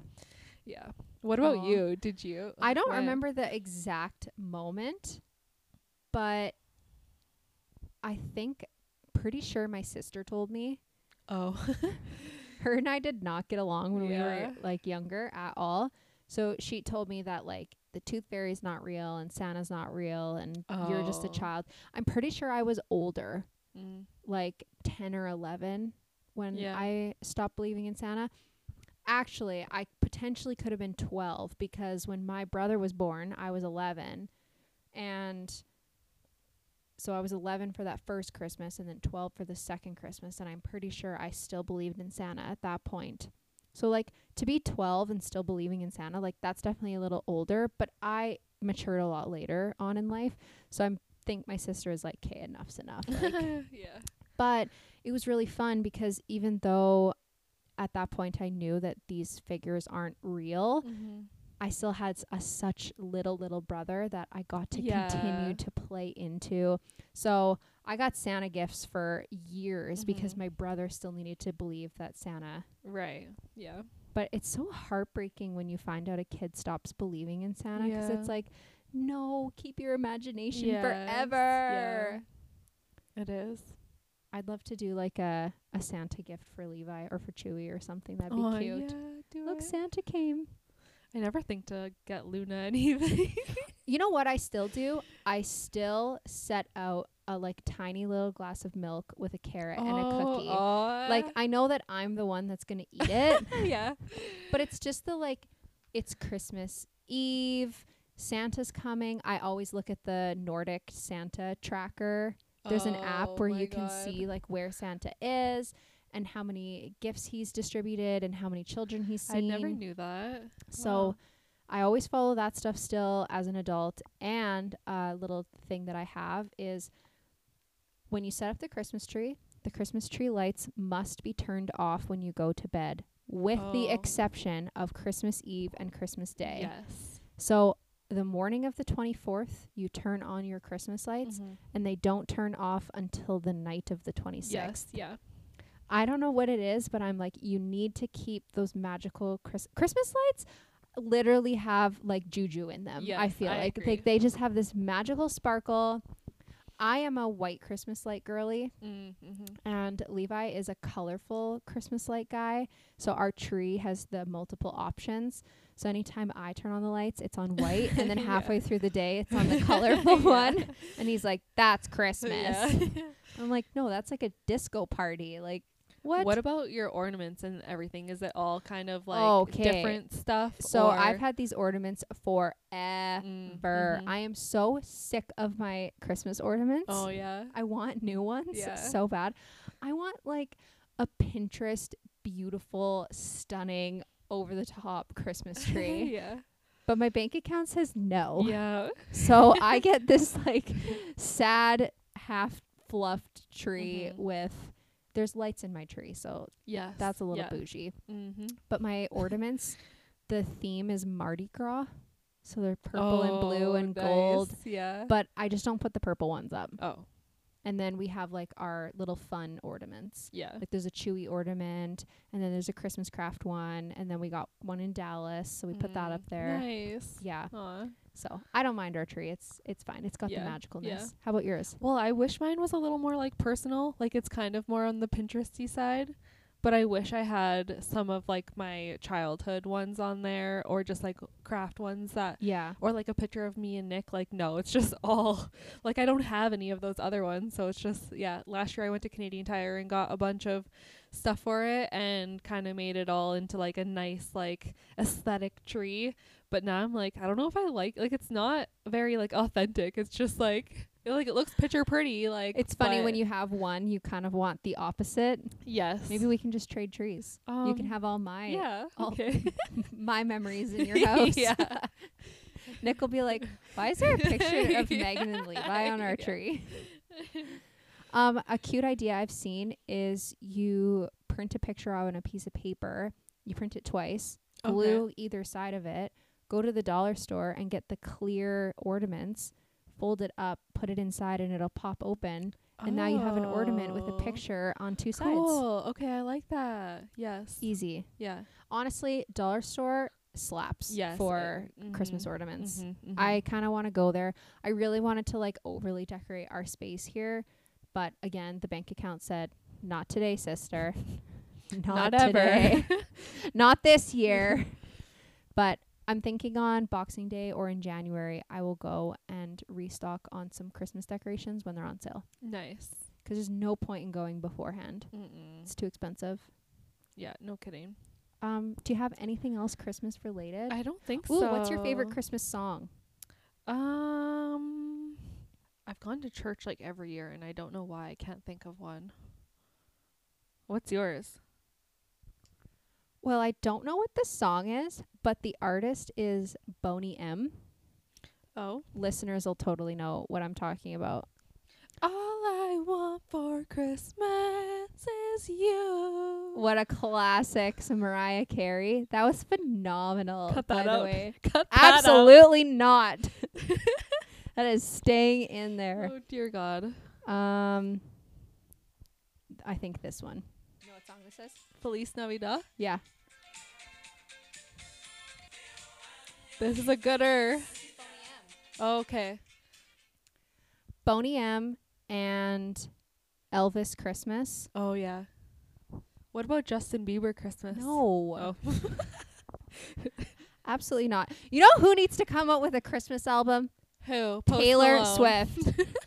yeah what about Aw. you did you I don't when? remember the exact moment, but I think pretty sure my sister told me. oh Her and I did not get along when we were like younger at all. So she told me that like the tooth fairy's not real and Santa's not real and you're just a Oh. child. I'm pretty sure I was older, mm. like 10 or 11 when Yeah. I stopped believing in Santa. Actually, I potentially could have been 12 because when my brother was born, I was 11. And so I was 11 for that first Christmas and then 12 for the second Christmas. And I'm pretty sure I still believed in Santa at that point. So, like, to be 12 and still believing in Santa, like, that's definitely a little older. But I matured a lot later on in life. So I think my sister is like, okay, enough's enough. Like, yeah but it was really fun because even though at that point I knew that these figures aren't real, mm-hmm. I still had a such little little brother that I got to Yeah. continue to play into. So I got Santa gifts for years because Mhm. my brother still needed to believe that Santa. right yeah But it's so heartbreaking when you find out a kid stops believing in Santa because Yeah. it's like, no, keep your imagination Yes, forever. it is I'd love to do like a, a Santa gift for Levi or for Chewy or something. That'd be oh, cute. yeah, do Look, it. Santa came. I never think to get Luna anything. You know what I still do? I still set out a like tiny little glass of milk with a carrot and a oh, cookie. Like I know that I'm the one that's gonna eat it, yeah. but it's just the like it's Christmas Eve. Santa's coming. I always look at the NORAD Santa tracker. There's an Oh app where my you can God. see like where Santa is and how many gifts he's distributed and how many children he's seen. I never knew that. So Wow. I always follow that stuff still as an adult. And a little thing that I have is when you set up the Christmas tree, the Christmas tree lights must be turned off when you go to bed, with the Oh. exception of Christmas Eve and Christmas Day. Yes. So the morning of the 24th, you turn on your Christmas lights Mhm. and they don't turn off until the night of the 26th. Yes. Yeah. I don't know what it is, but I'm like, you need to keep those magical Chris- Christmas lights. literally have like juju in them. I feel I like agree. they they just have this magical sparkle. I am a white Christmas light girly Mm, hmm and Levi is a colorful Christmas light guy. So our tree has the multiple options. So anytime I turn on the lights, it's on white and then Yeah. halfway through the day it's on the colorful one. And he's like, "That's Christmas." I'm like, "No, that's like a disco party." Like, what? What about your ornaments and everything? Is it all kind of like Okay. different stuff? so I've had these ornaments forever. Mm, mhm. I am so sick of my Christmas ornaments. Oh yeah. I want new ones Yeah. so bad. I want like a Pinterest beautiful, stunning, over the top Christmas tree. yeah. but my bank account says no. Yeah. So I get this like sad half fluffed tree Mhm. with there's lights in my tree, so yeah, that's a little yeah. bougie. Mm-hmm. But my ornaments, the theme is Mardi Gras. So they're purple and blue and gold. Yeah. But I just don't put the purple ones up. oh. And then we have like our little fun ornaments. Yeah. Like there's a Chewy ornament, and then there's a Christmas craft one, and then we got one in Dallas, so we put that Mm, up there. Nice. Yeah. Aw. So I don't mind our tree. It's it's fine. It's got Yeah, the magicalness. yeah. How about yours? Well, I wish mine was a little more like personal. Like it's kind of more on the Pinteresty side. But I wish I had some of like my childhood ones on there or just like craft ones that Yeah. or like a picture of me and Nick. Like no, it's just all like I don't have any of those other ones. So it's just yeah, last year I went to Canadian Tire and got a bunch of stuff for it and kind of made it all into like a nice like aesthetic tree. But now I'm like I don't know if I like like it's not very like authentic. It's just like like it looks picture pretty like It's funny when you have one, you kind of want the opposite. Yes. Maybe we can just trade trees. you can Um, have all my Yeah. all- Okay. my memories in your house. yeah. Nick will be like, "Why is there a picture of Megan and Levi on our Yeah. tree?" Um, a cute idea I've seen is you print a picture out on a piece of paper. You print it twice, Okay. glue either side of it, go to the dollar store and get the clear ornaments, fold it up, put it inside, and it'll pop open. And now you have an ornament with a Oh. picture on two sides. Cool. Okay, I like that. Yes. Easy. Yeah. Honestly, dollar store slaps Yes, for uh, Christmas mhm, ornaments. Mhm, mhm. I kind of want to go there. I really wanted to like overly decorate our space here, but again, the bank account said, "Not today, sister. Not, Not ever. today. Not this year." but I'm thinking on Boxing Day or in January, I will go and restock on some Christmas decorations when they're on sale. nice. 'Cause there's no point in going beforehand. Mm-mm. It's too expensive. Yeah. No kidding. Um, do you have anything else Christmas related? I don't think Ooh, so. what's your favorite Christmas song? Um, I've gone to church like every year, and I don't know why I can't think of one. What's yours? Well, I don't know what the song is, but the artist is Boney M. Oh. Listeners will totally know what I'm talking about. All I want for Christmas is you. What a classic, Mariah Carey. That was phenomenal. Cut by that the way. Cut that out. Absolutely not. that is staying in there. Oh dear God. Um, I think this one. You know what song this is? Feliz Navidad. Yeah. This is a gooder. Okay. Boney M and Elvis Christmas. Oh yeah. What about Justin Bieber Christmas? No. Oh. Absolutely not. You know who needs to come up with a Christmas album? Who? Post Taylor Malone. Swift.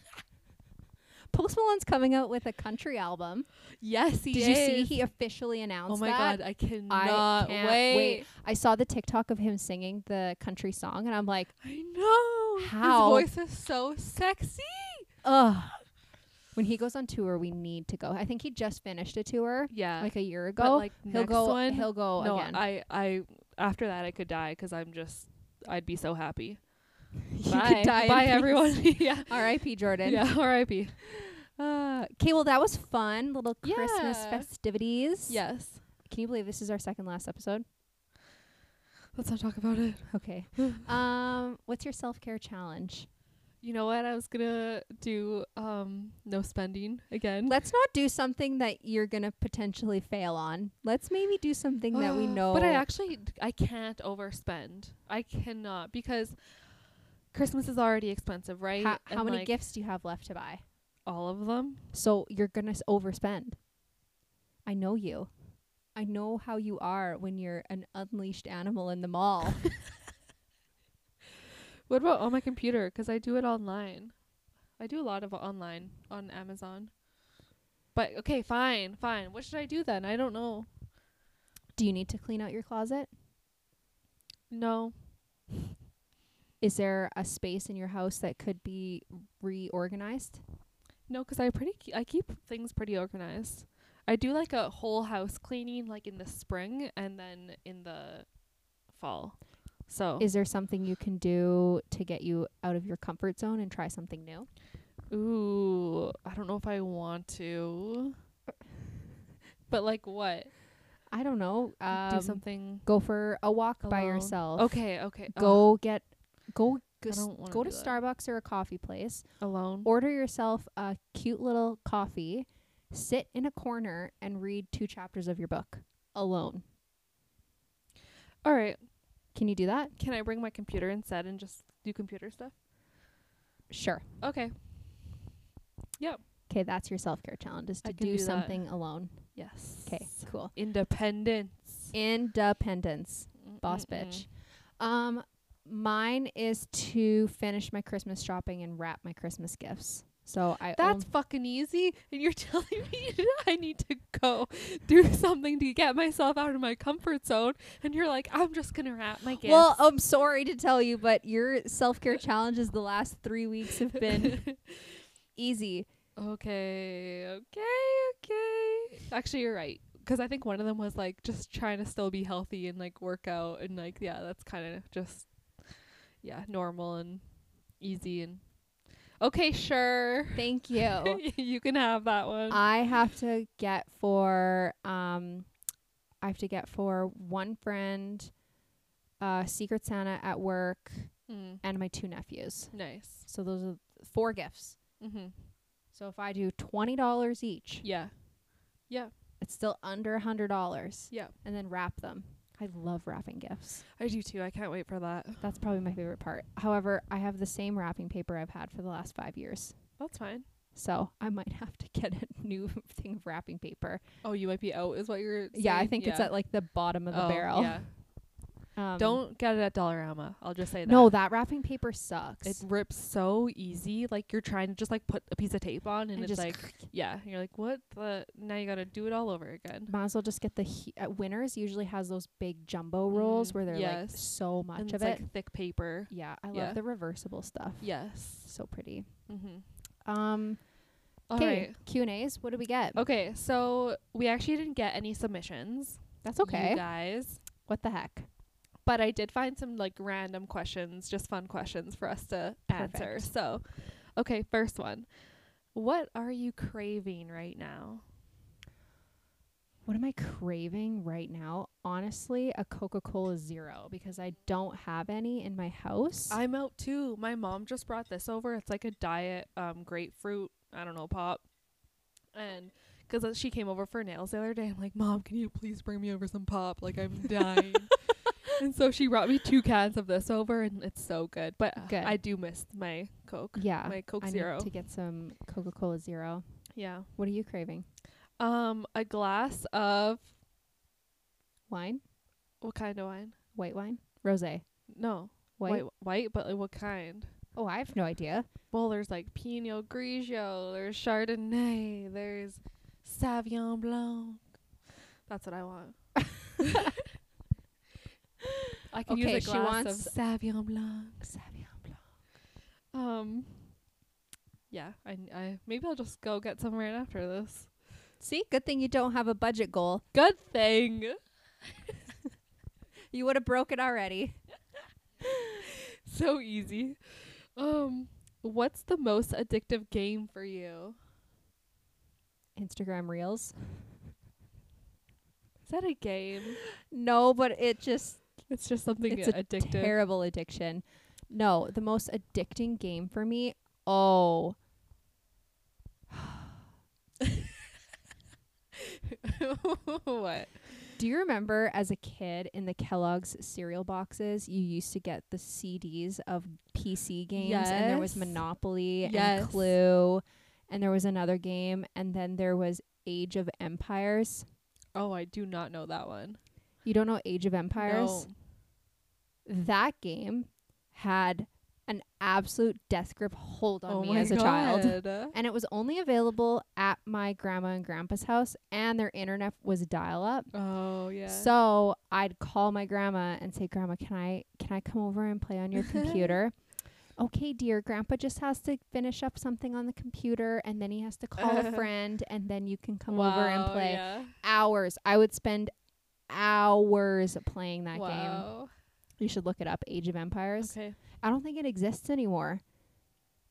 Post Malone's coming out with a country album. Yes, he Did you see he officially announced Oh my that? god, I cannot can't wait. wait. I saw the TikTok of him singing the country song and I'm like, I know. How? His voice is so sexy. ugh. When he goes on tour, we need to go. I think he just finished a tour Yeah. like a year but ago. like he'll next go one. he'll go no, again. I I after that I could die cuz I'm just I'd be so happy. You Bye. could die Bye everyone. yeah. R.I.P. Jordan. Yeah, R.I.P. Uh, okay, well that was fun. Little Christmas Yeah. festivities. Yes. Can you believe this is our second last episode? Let's not talk about it. Okay. um, what's your self care challenge? You know what? I was gonna do um no spending again. Let's not do something that you're gonna potentially fail on. Let's maybe do something that we know. But I actually I can't overspend. I cannot because Christmas is already expensive, right? How, how many like, gifts do you have left to buy? All of them. So you're gonna s- overspend. I know you. I know how you are when you're an unleashed animal in the mall. What about on my computer? Because I do it online. I do a lot of online on Amazon. But okay, fine, fine. What should I do then? I don't know. do you need to clean out your closet? No. Is there a space in your house that could be reorganized? No, 'cause I pretty ke- I keep things pretty organized. I do like a whole house cleaning like in the spring and then in the fall. So Is there something you can do to get you out of your comfort zone and try something new? ooh, I don't know if I want to. But like what? I don't know. Um, do something Go for a walk by alone. yourself. Okay, okay. Go get go go, s- go to that. Starbucks or a coffee place. alone. Order yourself a cute little coffee. Sit in a corner and read two chapters of your book alone. All right. Can you do that? Can I bring my computer instead and just do computer stuff? Sure. Okay. Yep. Okay, that's your self care challenge is I to can do, do that. something alone. Yes. Okay, cool. Independence. Independence. boss Mm-mm-mm. bitch. Um, mine is to finish my Christmas shopping and wrap my Christmas gifts. So I That's fucking easy. And you're telling me I need to go do something to get myself out of my comfort zone. And you're like, I'm just going to wrap my gifts. well. I'm sorry to tell you, but your self care challenges the last three weeks have been easy. okay. Okay. Okay. Actually, you're right. Because I think one of them was like just trying to still be healthy and like work out. And like, yeah, that's kind of just, yeah, normal and easy. And okay, sure. Thank you. you can have that one. I have to get for um, I have to get for one friend, uh, Secret Santa at work, mm, and my two nephews. nice. So those are four gifts. Mm-hmm. So if I do twenty dollars each, Yeah. Yeah. it's still under a hundred dollars. Yeah. And then wrap them. I love wrapping gifts. I do too. I can't wait for that. That's probably my favorite part. However, I have the same wrapping paper I've had for the last five years. That's fine. So I might have to get a new thing of wrapping paper. Oh, you might be out, is what you're. Saying? Yeah, I think it's at like the bottom of the Oh, barrel. Yeah. Um, Don't get it at Dollarama. I'll just say that. No, that wrapping paper sucks. It rips so easy. Like you're trying to just like put a piece of tape on, and, And it's just like, yeah, you're like, what the? Now you gotta do it all over again. might as well just get the he- uh, Winners usually has those big jumbo rolls Mm, where they're like so much and of it's it. like thick paper. yeah, I love yeah. the reversible stuff. Yes. So pretty. Mm-hmm. Um All okay. Q and A's. What do we get? Okay, so we actually didn't get any submissions. That's okay. You guys. What the heck? But I did find some like random questions, just fun questions for us to answer. So, okay, first one. What are you craving right now? What am I craving right now? Honestly, a Coca-Cola Zero because I don't have any in my house. I'm out too. My mom just brought this over. It's like a diet um grapefruit, I don't know, pop. And cuz she came over for nails the other day, I'm like, "Mom, can you please bring me over some pop? Like I'm dying." And so she brought me two cans of this over and it's so good. But Good. I do miss my Coke. yeah, My Coke I Zero. to get some Coca-Cola Zero. yeah. What are you craving? Um a glass of Wine, what kind of wine? white wine, rosé, No. white. White white, but like what kind? Oh, I have no idea. Well, there's like Pinot Grigio, there's Chardonnay, there's Sauvignon Blanc. That's what I want. I can Okay, use she a glass wants- of Sauvignon Blanc. Sauvignon Blanc. Um, yeah, I, I maybe I'll just go get some right after this. See, good thing you don't have a budget goal. Good thing. You would have broke it already. So easy. Um, what's the most addictive game for you? Instagram Reels. Is that a game? No, but it just It's just something it's a addictive. terrible addiction. No, the most addicting game for me. Oh, what? do you remember as a kid in the Kellogg's cereal boxes, you used to get the CDs of PC games, and there was Monopoly Yes. and Clue, and there was another game, and then there was Age of Empires. Oh, I do not know that one. You don't know Age of Empires? No. That game had an absolute death grip hold on oh me as a child. And it was only available at my grandma and grandpa's house, and their internet was dial up. Oh yeah. So I'd call my grandma and say, "Grandma, can I can I come over and play on your computer?" okay, dear. Grandpa just has to finish up something on the computer, and then he has to call a friend, and then you can come over and play. Yeah. Hours. I would spend hours playing that game. You should look it up. Age of Empires. Okay. I don't think it exists anymore.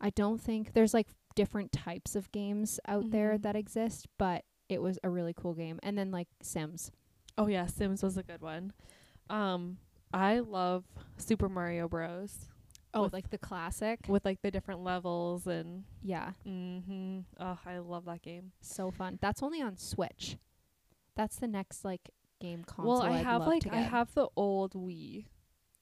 I don't think there's like different types of games out there Mhm. that exist, but it was a really cool game. And then like Sims. Oh yeah, Sims was a good one. Um, I love Super Mario Bros. Oh, like the classic. with like the different levels and Yeah, mm-hmm. Oh, I love that game. so fun. That's only on Switch. That's the next like game console. well, I I'd have like I have the old Wii,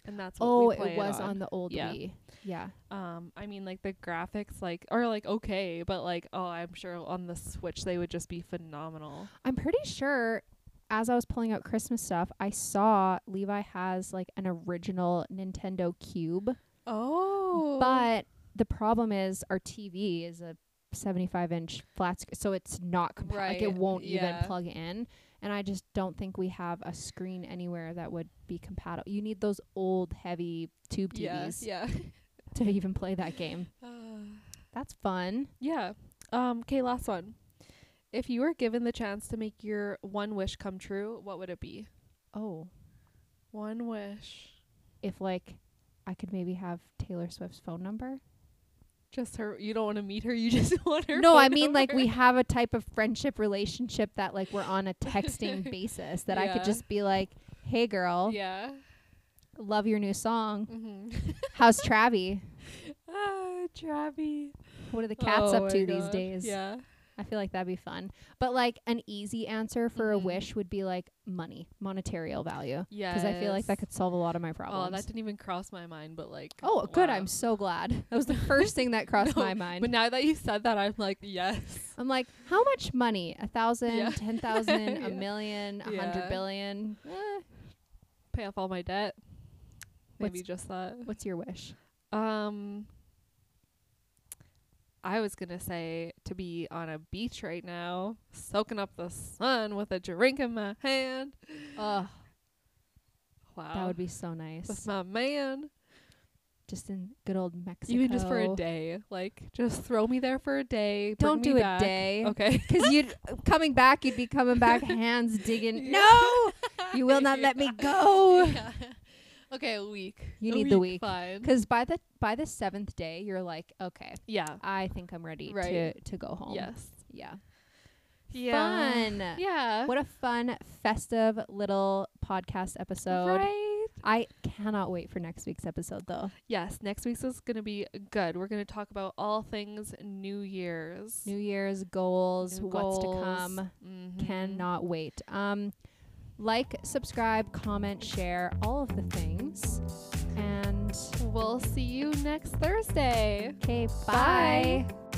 and that's what Oh, we play it was on. on the old Yeah. Wii. Yeah. Um, I mean, like the graphics, like are like okay, but like oh, I'm sure on the Switch they would just be phenomenal. I'm pretty sure as I was pulling out Christmas stuff, I saw Levi has like an original Nintendo Cube. Oh, But the problem is our TV is a 75 inch flat screen, so it's not compa- like it won't yeah. even plug in. And I just don't think we have a screen anywhere that would be compatible. You need those old heavy tube yeah, TVs yeah, to even play that game. That's fun. yeah. Um, okay, last one. If you were given the chance to make your one wish come true, what would it be? Oh, One wish. if like I could maybe have Taylor Swift's phone number. Just her. You don't want to meet her. You just want her. No, I mean like we have a type of friendship relationship that like we're on a texting basis that I could just be like, "Hey girl, Yeah. love your new song. Mm-hmm. How's Travie? ah, Travi. What are the cats Oh up to these days?" Yeah. I feel like that'd be fun. But like an easy answer for a Mhm. wish would be like money, monetary value, Yeah. because I feel like that could solve a lot of my problems. Oh, that didn't even cross my mind, but like. oh, good. I'm so glad. That was the first thing that crossed No, my mind. But now that you said that, I'm like, yes. I'm like, how much money? A thousand, Yeah. ten thousand, Yeah. a million, a Yeah. hundred billion? Eh, Pay off all my debt. Maybe What's- just that. what's your wish? Um. I was gonna say to be on a beach right now, soaking up the sun with a drink in my hand. Ugh, Wow. that would be so nice. with my man. just in good old Mexico. Even just for a day. Like just throw me there for a day. Don't do a back. day. Okay. Because you'd uh, coming back, you'd be coming back, hands digging. Yeah. No, you will not let me go. Yeah. Okay, a week. You A need the week. Because by the by the seventh day, you're like, okay, Yeah. I think I'm ready Right. to to go home. Yes. Yeah. Yeah. Fun. Yeah. What a fun, festive little podcast episode. Right. I cannot wait for next week's episode, though. Yes, next week's is going to be good. We're going to talk about all things New Year's. New Year's goals, New what's to goals. come. Mhm. Cannot wait. Um, like, subscribe, comment, share, all of the things. And We'll see you next Thursday. okay, Bye. bye.